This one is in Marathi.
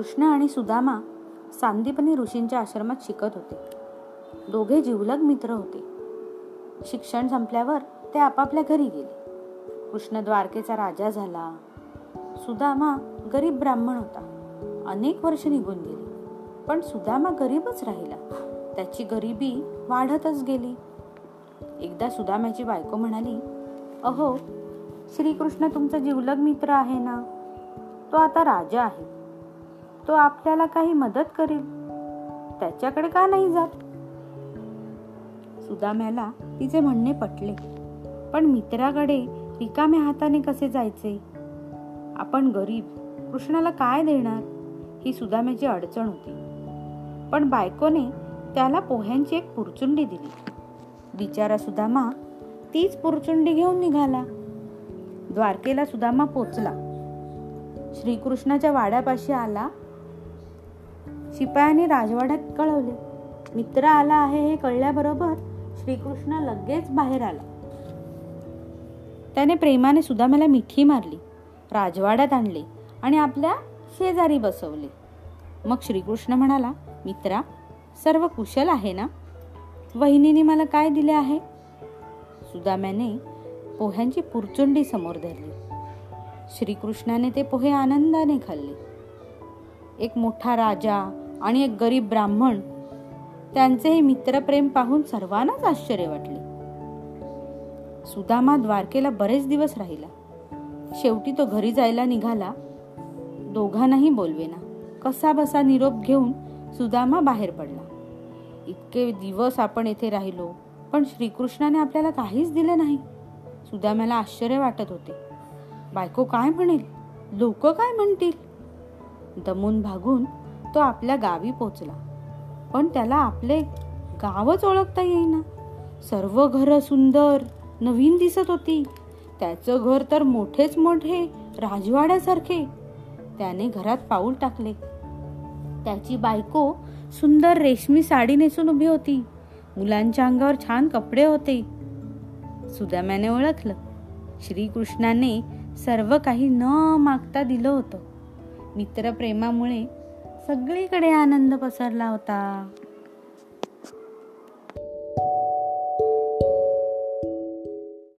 कृष्ण आणि सुदामा सांदीपनी ऋषींच्या आश्रमात शिकत होते. दोघे जिवलग मित्र होते. शिक्षण संपल्यावर ते आपापल्या घरी गेले. कृष्ण द्वारकेचा राजा झाला. सुदामा गरीब ब्राह्मण होता. अनेक वर्ष निघून गेली. पण सुदामा गरीबच राहिला. त्याची गरिबी वाढतच गेली. एकदा सुदाम्याची बायको म्हणाली अहो श्रीकृष्ण तुमचा जिवलग मित्र आहे ना? तो आता राजा आहे. तो आपल्याला काही मदत करेल. त्याच्याकडे का नाही जात? सुदाम्याला तिचे म्हणणे पटले. पण मित्राकडे रिकाम्या हाताने कसे जायचे? आपण गरीब कृष्णाला काय देणार? ही सुदाम्याची अडचण होती. पण बायकोने त्याला पोह्यांची एक पुरचुंडी दिली. बिचारा सुदामा तीच पुरचुंडी घेऊन निघाला. द्वारकेला सुदामा पोचला. श्रीकृष्णाच्या वाड्यापाशी आला शिपायाने राजवाड्यात कळवले. मित्र आला आहे हे कळल्याबरोबर श्रीकृष्ण लगेच बाहेर आला. त्याने प्रेमाने सुदामाला मिठी मारली राजवाड्यात आणले आणि आपल्या शेजारी बसवले. मग श्रीकृष्ण म्हणाला मित्रा सर्व कुशल आहे ना? वहिनीने मला काय दिले आहे? सुदाम्याने पोह्यांची पुरचुंडी समोर धरली. श्रीकृष्णाने ते पोहे आनंदाने खाल्ले. एक मोठा राजा आणि एक गरीब ब्राह्मण त्यांचे हे मित्रप्रेम पाहून सर्वांनाच आश्चर्य वाटले. सुदामा द्वारकेला बरेच दिवस राहिला. शेवटी तो घरी जायला निघाला. दोघांनाही बोलवेना. कसा बसा निरोप घेऊन सुदामा बाहेर पडला. इतके दिवस आपण येथे राहिलो पण श्रीकृष्णाने आपल्याला काहीच दिले नाही. सुदाम्याला आश्चर्य वाटत होते. बायको काय म्हणेल? लोक काय म्हणतील? दमून भागून तो आपल्या गावी पोचला. पण त्याला आपले गावच ओळखता येईना. सर्व घर सुंदर नवीन दिसत होती. त्याचं घर तर मोठेच मोठे राजवाड्यासारखे. त्याने घरात पाऊल टाकले. त्याची बायको सुंदर रेशमी साडी नेसून उभी होती. मुलांच्या अंगावर छान कपडे होते. सुदाम्याने ओळखलं. श्रीकृष्णाने सर्व काही न मागता दिलं होतं. मित्रप्रेमामुळे सगळीकडे आनंद पसरला होता.